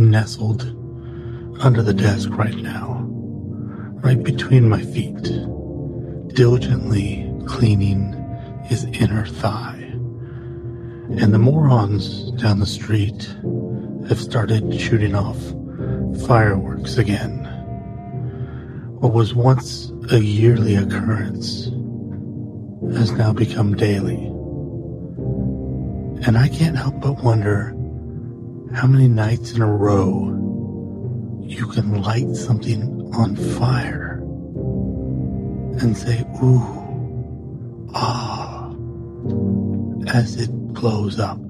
Nestled under the desk right now, right between my feet, diligently cleaning his inner thigh. And the morons down the street have started shooting off fireworks again. What was once a yearly occurrence has now become daily. And I can't help but wonder how many nights in a row you can light something on fire and say, ooh, ah, as it blows up.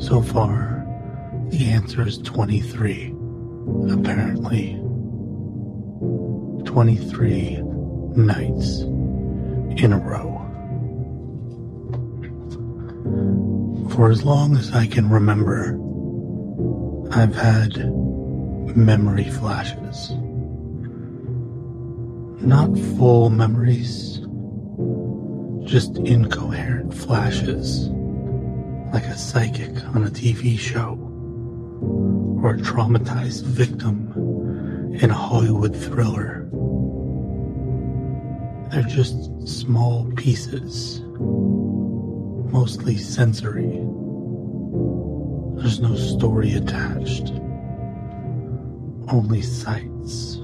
So far, the answer is 23, apparently. 23 nights in a row. For as long as I can remember, I've had memory flashes. Not full memories, just incoherent flashes, like a psychic on a TV show, or a traumatized victim in a Hollywood thriller. They're just small pieces, mostly sensory. There's no story attached, only sights,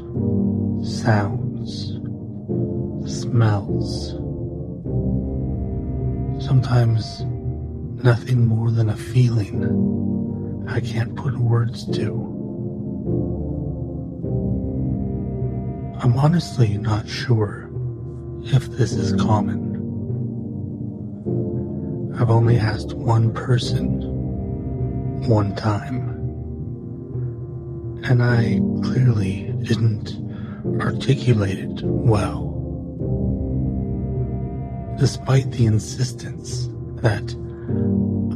sounds, smells. Sometimes nothing more than a feeling I can't put words to. I'm honestly not sure if this is common. I've only asked one person one time, and I clearly didn't articulate it well. Despite the insistence that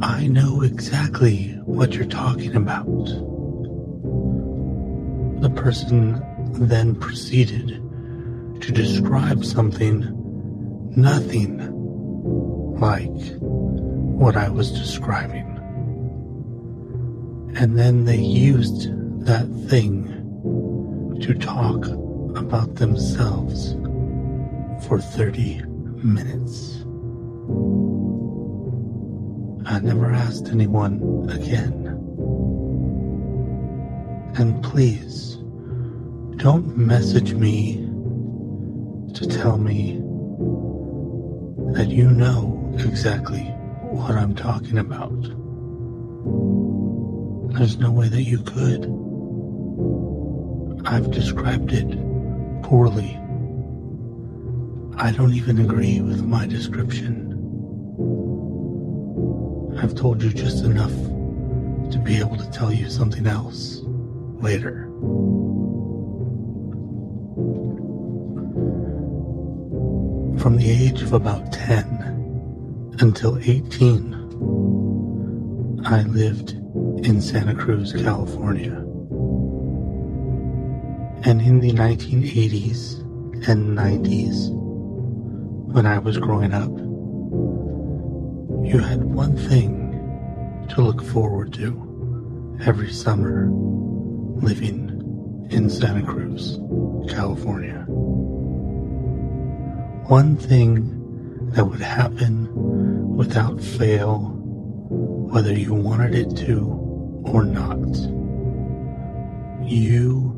I know exactly what you're talking about. The person then proceeded to describe something nothing like what I was describing. And then they used that thing to talk about themselves for 30 minutes. I never asked anyone again. And please, don't message me to tell me that you know exactly what I'm talking about. There's no way that you could. I've described it poorly. I don't even agree with my description. I've told you just enough to be able to tell you something else later. From the age of about 10 until 18, I lived in Santa Cruz, California. And in the 1980s and 90s, when I was growing up, you had one thing to look forward to every summer living in Santa Cruz, California. One thing that would happen without fail, whether you wanted it to or not. You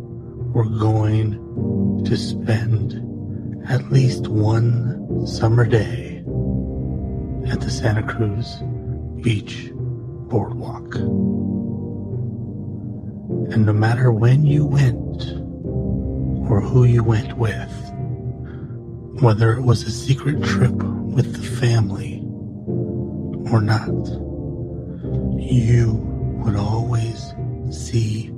were going to spend at least one summer day at the Santa Cruz Beach Boardwalk. And no matter when you went or who you went with, whether it was a secret trip with the family or not, you would always see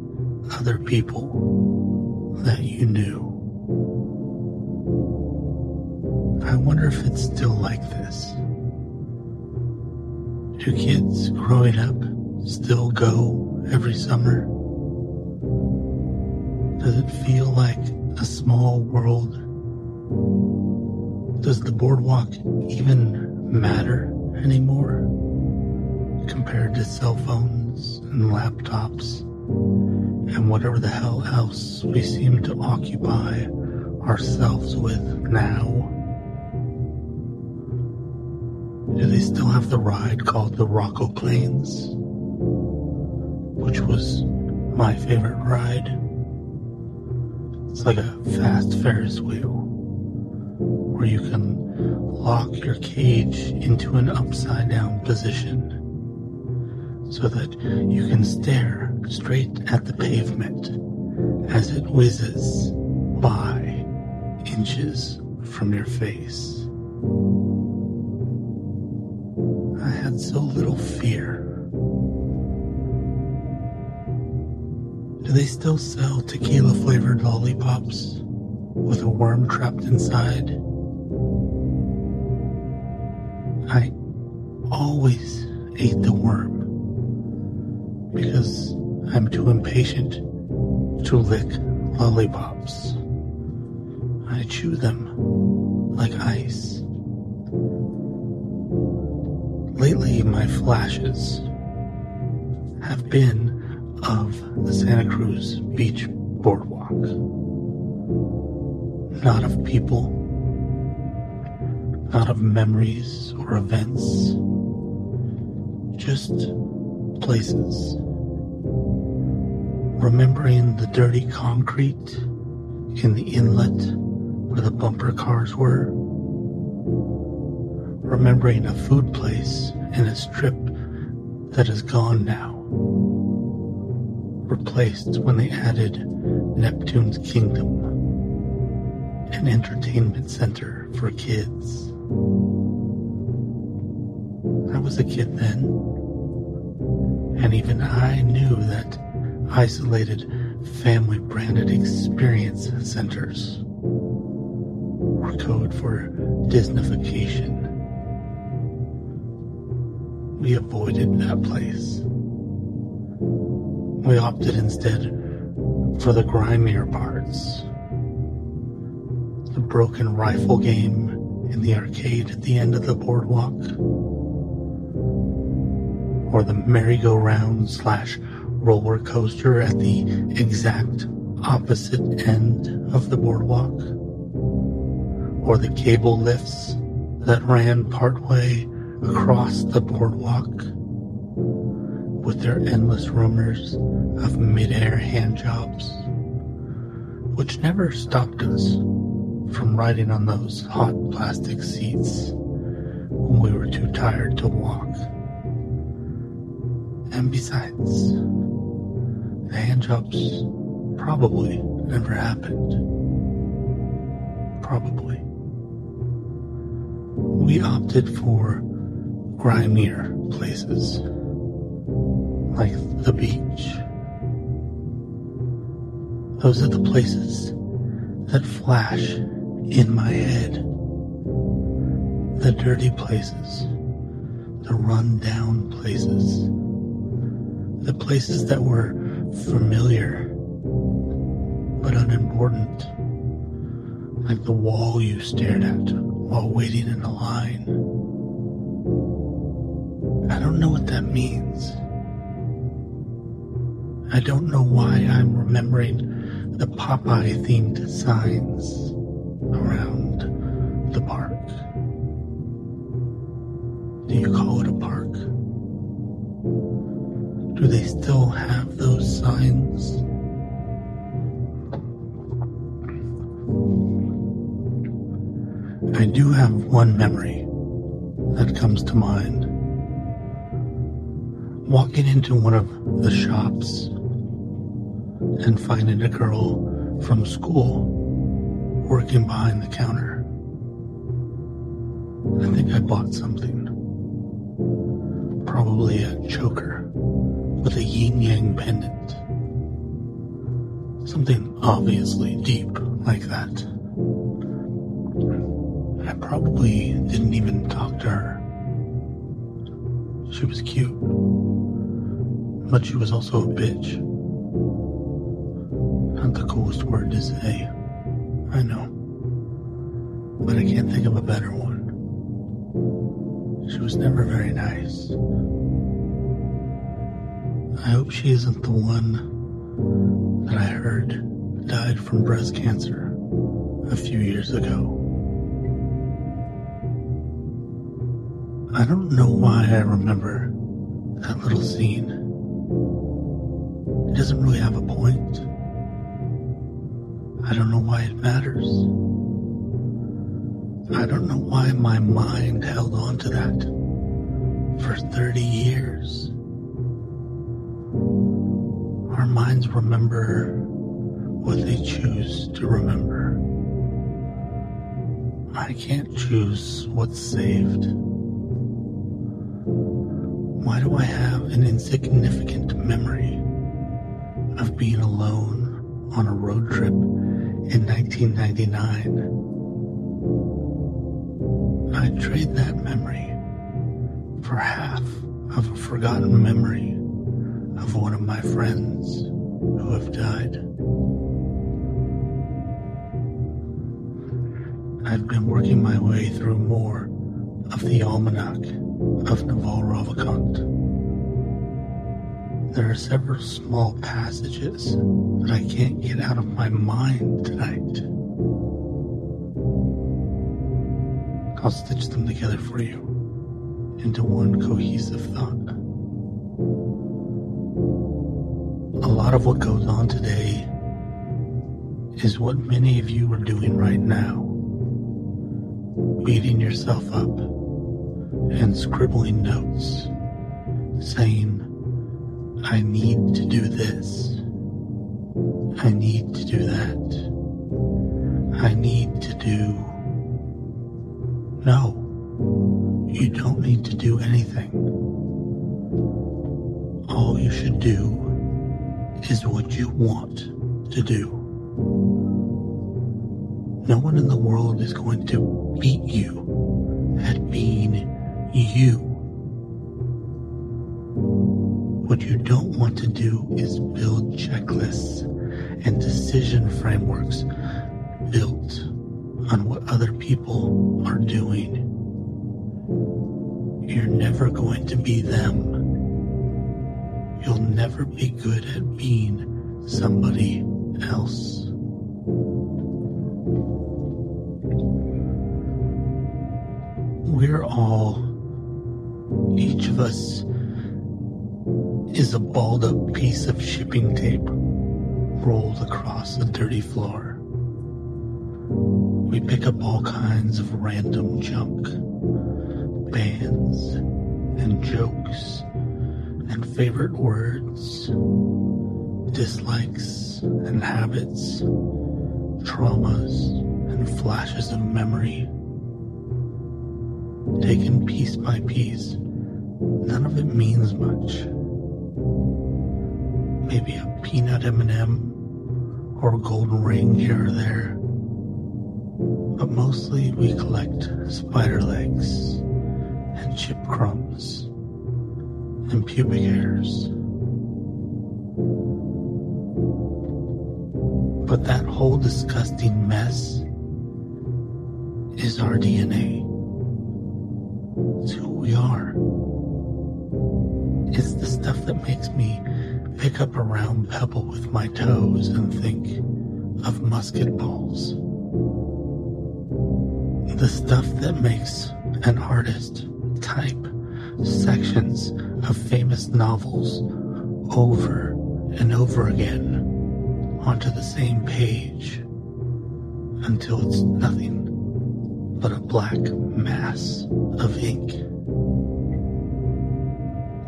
other people that you knew. I wonder if it's still like this. Do kids growing up still go every summer? Does it feel like a small world? Does the boardwalk even matter anymore? compared to cell phones and laptops and whatever the hell else we seem to occupy ourselves with now. Do they still have the ride called the Rock-O-Planes? Which was my favorite ride. It's like a fast Ferris wheel where you can lock your cage into an upside down position so that you can stare straight at the pavement as it whizzes by inches from your face. I had so little fear. Do they still sell tequila flavored lollipops with a worm trapped inside? I always ate the worm because I'm too impatient to lick lollipops. I chew them like ice. Lately, my flashes have been of the Santa Cruz Beach Boardwalk. Not of people, not of memories or events, just places. Remembering the dirty concrete in the inlet where the bumper cars were. Remembering a food place in a strip that is gone now. Replaced when they added Neptune's Kingdom, an entertainment center for kids. I was a kid then, and even I knew that isolated family branded experience centers were code for Disneyfication. We avoided that place. We opted instead for the grimier parts. The broken rifle game in the arcade at the end of the boardwalk. Or the merry-go-round slash roller coaster at the exact opposite end of the boardwalk. Or the cable lifts that ran partway across the boardwalk with their endless rumors of mid-air hand jobs, which never stopped us from riding on those hot plastic seats when we were too tired to walk. And besides, the handjobs probably never happened. Probably. We opted for grimier places, like the beach. Those are the places that flash in my head. The dirty places, the run down places, the places that were familiar but unimportant, like the wall you stared at while waiting in a line. I don't know what that means. I don't know why I'm remembering the Popeye themed signs around the park. Do you call it a park? Do they still have those signs? I do have one memory that comes to mind. Walking into one of the shops and finding a girl from school working behind the counter. I think I bought something. Probably a choker with a yin yang pendant. Something obviously deep like that. I probably didn't even talk to her. She was cute, but she was also a bitch. Not the coolest word to say. I know. But I can't think of a better one. She was never very nice. I hope she isn't the one that I heard died from breast cancer a few years ago. I don't know why I remember that little scene. It doesn't really have a point. I don't know why it matters. I don't know why my mind held on to that for 30 years. Our minds remember what they choose to remember. I can't choose what's saved. Why do I have an insignificant memory of being alone on a road trip in 1999? I'd trade that memory for half of a forgotten memory of one of my friends who have died. I've been working my way through more of the Almanack of Naval Ravikant. There are several small passages that I can't get out of my mind tonight. I'll stitch them together for you into one cohesive thought. Lot of what goes on today is what many of you are doing right now. Beating yourself up and scribbling notes saying, I need to do this. I need to do that. I need to do. No, you don't need to do anything. All you should do is what you want to do. No one in the world is going to beat you at being you. What you don't want to do is build checklists and decision frameworks built on what other people are doing. You're never going to be them. You'll never be good at being somebody else. We're all, each of us is a balled up piece of shipping tape rolled across a dirty floor. We pick up all kinds of random junk, bands, and jokes and favorite words, dislikes and habits, traumas and flashes of memory. Taken piece by piece, none of it means much. Maybe a peanut M&M or a golden ring here or there. But mostly we collect spider legs and chip crumbs and pubic hairs. But that whole disgusting mess is our DNA. It's who we are. It's the stuff that makes me pick up a round pebble with my toes and think of musket balls. The stuff that makes an artist type sections of famous novels over and over again onto the same page until it's nothing but a black mass of ink.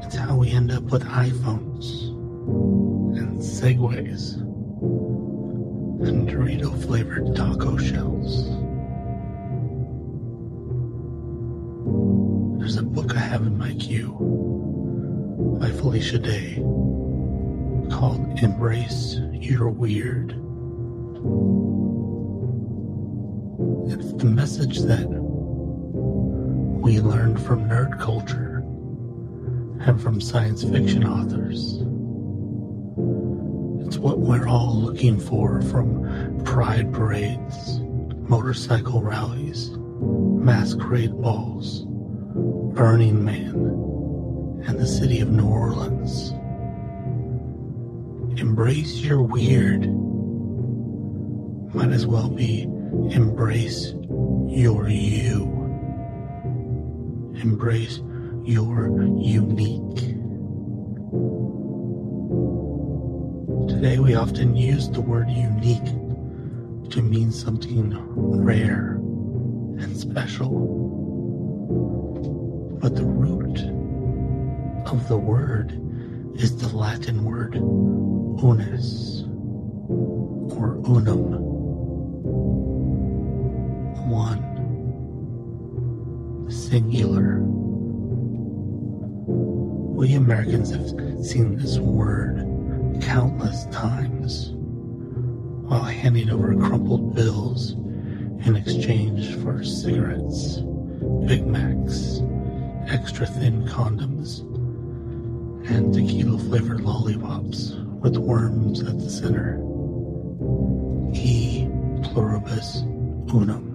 It's how we end up with iPhones and Segways and Dorito flavored taco shells. There's a book I have in my queue by Felicia Day called Embrace Your Weird. It's the message that we learned from nerd culture and from science fiction authors. It's what we're all looking for from pride parades, motorcycle rallies, masquerade balls, Burning Man, and the city of New Orleans. embrace your weird might as well be embrace your you. Embrace your unique. Today we often use the word unique to mean something rare and special. But the root of the word is the Latin word unus or unum. One. Singular. We Americans have seen this word countless times while handing over crumpled bills in exchange for cigarettes, Big Macs, extra thin condoms, and tequila flavored lollipops with worms at the center. E pluribus unum.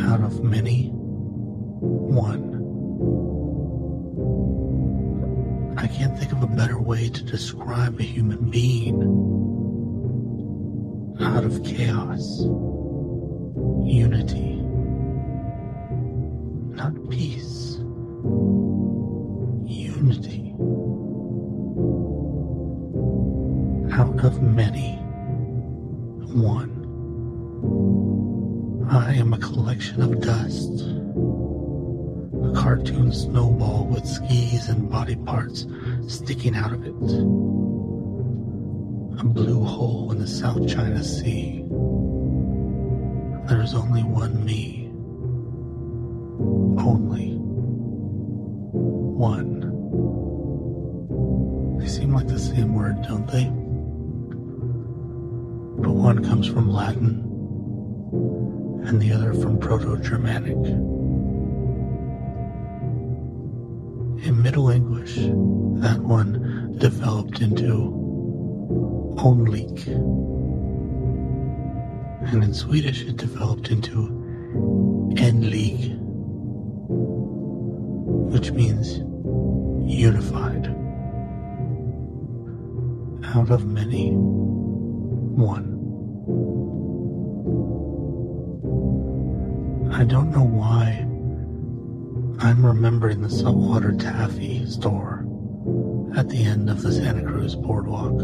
Out of many, one. I can't think of a better way to describe a human being. Out of chaos, unity, not peace, Out of many, one. I am a collection of dust. A cartoon snowball with skis and body parts sticking out of it. A blue hole in the South China Sea. There's only one me. Only seem like the same word, don't they? But one comes from Latin and the other from Proto Germanic. In Middle English, that one developed into Onlik. And in Swedish, it developed into Enlig, which means unified. Out of many, one. I don't know why I'm remembering the saltwater taffy store at the end of the Santa Cruz boardwalk.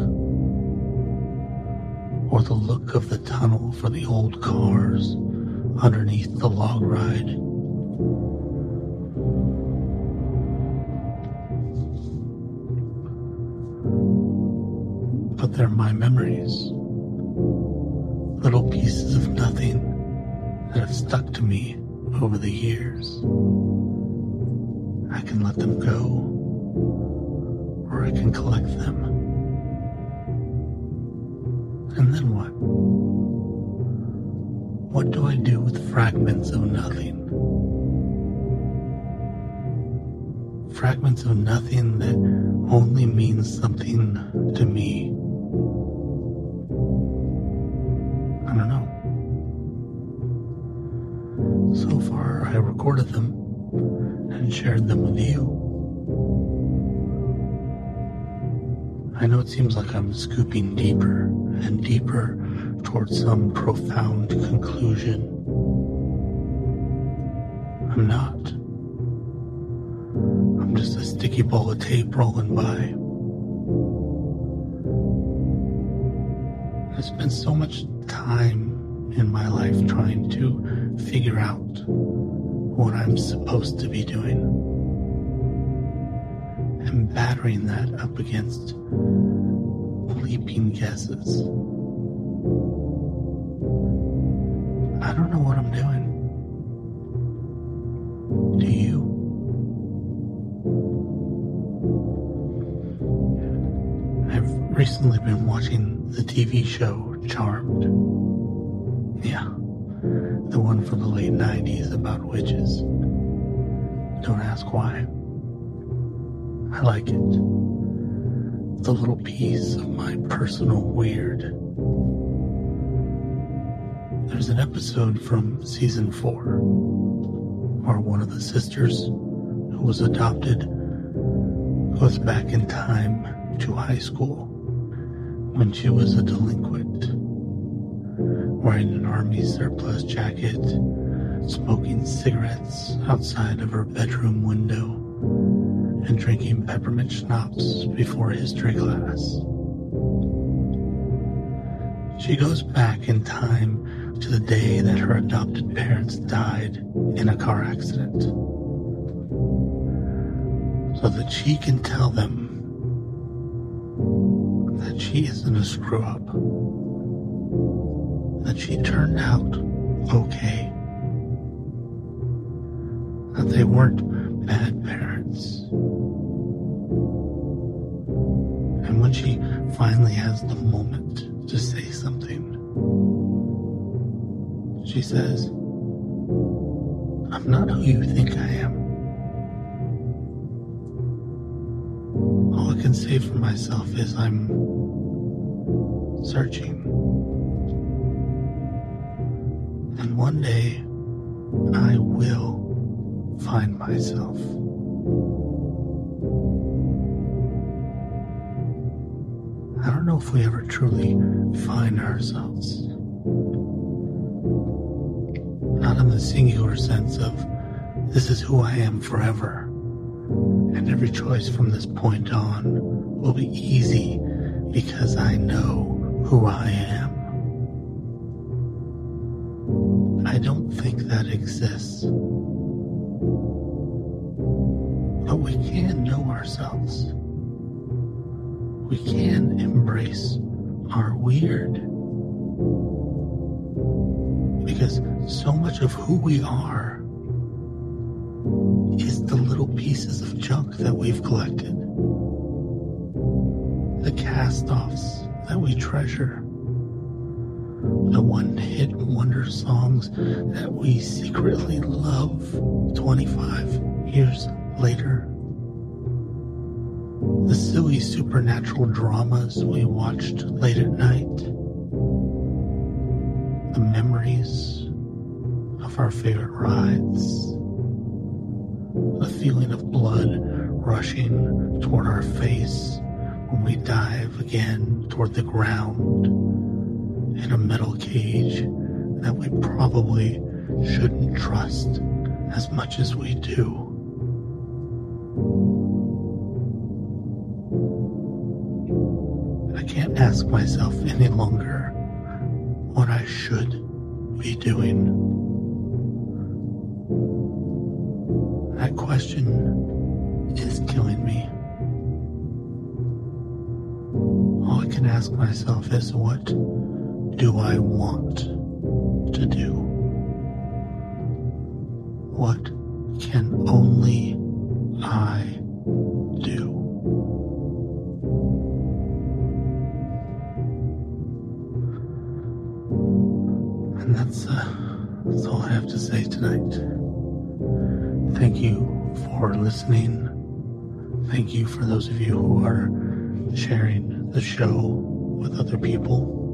Or the look of the tunnel for the old cars underneath the log ride. But they're my memories. Little pieces of nothing that have stuck to me over the years. I can let them go, or I can collect them. And then what? What do I do with fragments of nothing? Fragments of nothing that only means something to me. I recorded them and shared them with you. I know it seems like I'm scooping deeper and deeper towards some profound conclusion. I'm not. I'm just a sticky ball of tape rolling by. I spent so much time in my life trying to figure out what I'm supposed to be doing and battering that up against leaping guesses. I don't know what I'm doing. Do you? I've recently been watching the TV show Charmed. Yeah, the one from the late 90s about witches. Don't ask why. I like it. It's a little piece of my personal weird. There's an episode from season four where one of the sisters who was adopted goes back in time to high school when she was a delinquent, wearing an army surplus jacket, smoking cigarettes outside of her bedroom window, and drinking peppermint schnapps before history class. She goes back in time to the day that her adopted parents died in a car accident so that she can tell them that she isn't a screw up, that she turned out okay, that they weren't bad parents. And when she finally has the moment to say something, she says, I'm not who you think I am. All I can say for myself is I'm searching. And one day I will find myself. I don't know if we ever truly find ourselves. Not in the singular sense of this is who I am forever. And every choice from this point on will be easy because I know who I am. I don't think that exists. But we can know ourselves. We can embrace our weird. Because so much of who we are is the little pieces of junk that we've collected. The cast offs that we treasure. The one hit wonder songs that we secretly love 25 years later. The silly supernatural dramas we watched late at night. The memories of our favorite rides the feeling of blood rushing toward our face when we dive again toward the ground in a metal cage that we probably shouldn't trust as much as we do. I can't ask myself any longer what I should be doing. That question is killing me. All I can ask myself is what do I want to do? What can only I do? And that's, uh, that's all I have to say tonight. Thank you for listening. Thank you for those of you who are sharing the show with other people.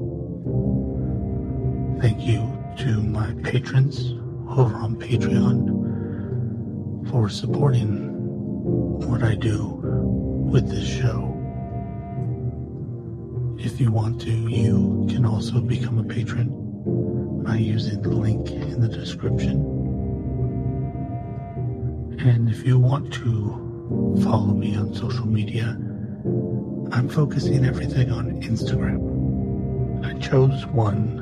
Thank you to my patrons over on Patreon for supporting what I do with this show. If you want to, you can also become a patron by using the link in the description. And if you want to follow me on social media, I'm focusing everything on Instagram. I chose one.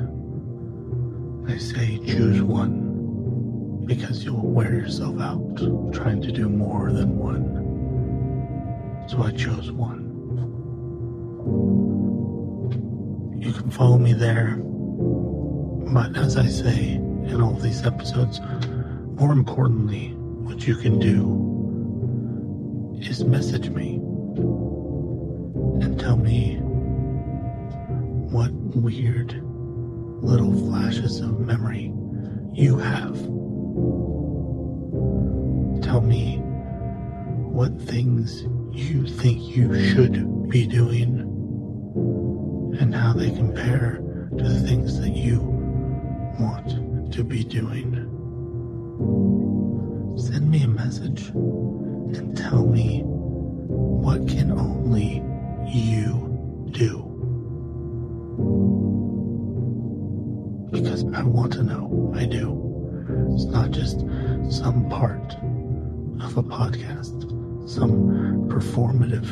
I say choose one because you'll wear yourself out trying to do more than one. So I chose one. You can follow me there. But as I say in all these episodes, more importantly, what you can do is message me and tell me what weird little flashes of memory you have. Tell me what things you think you should be doing and how they compare to the things that you want to be doing. Send me a message and tell me what can only you do. want to know. I do. It's not just some part of a podcast, some performative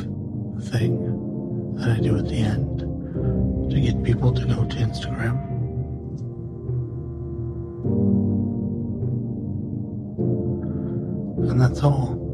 thing that I do at the end to get people to go to Instagram. And that's all.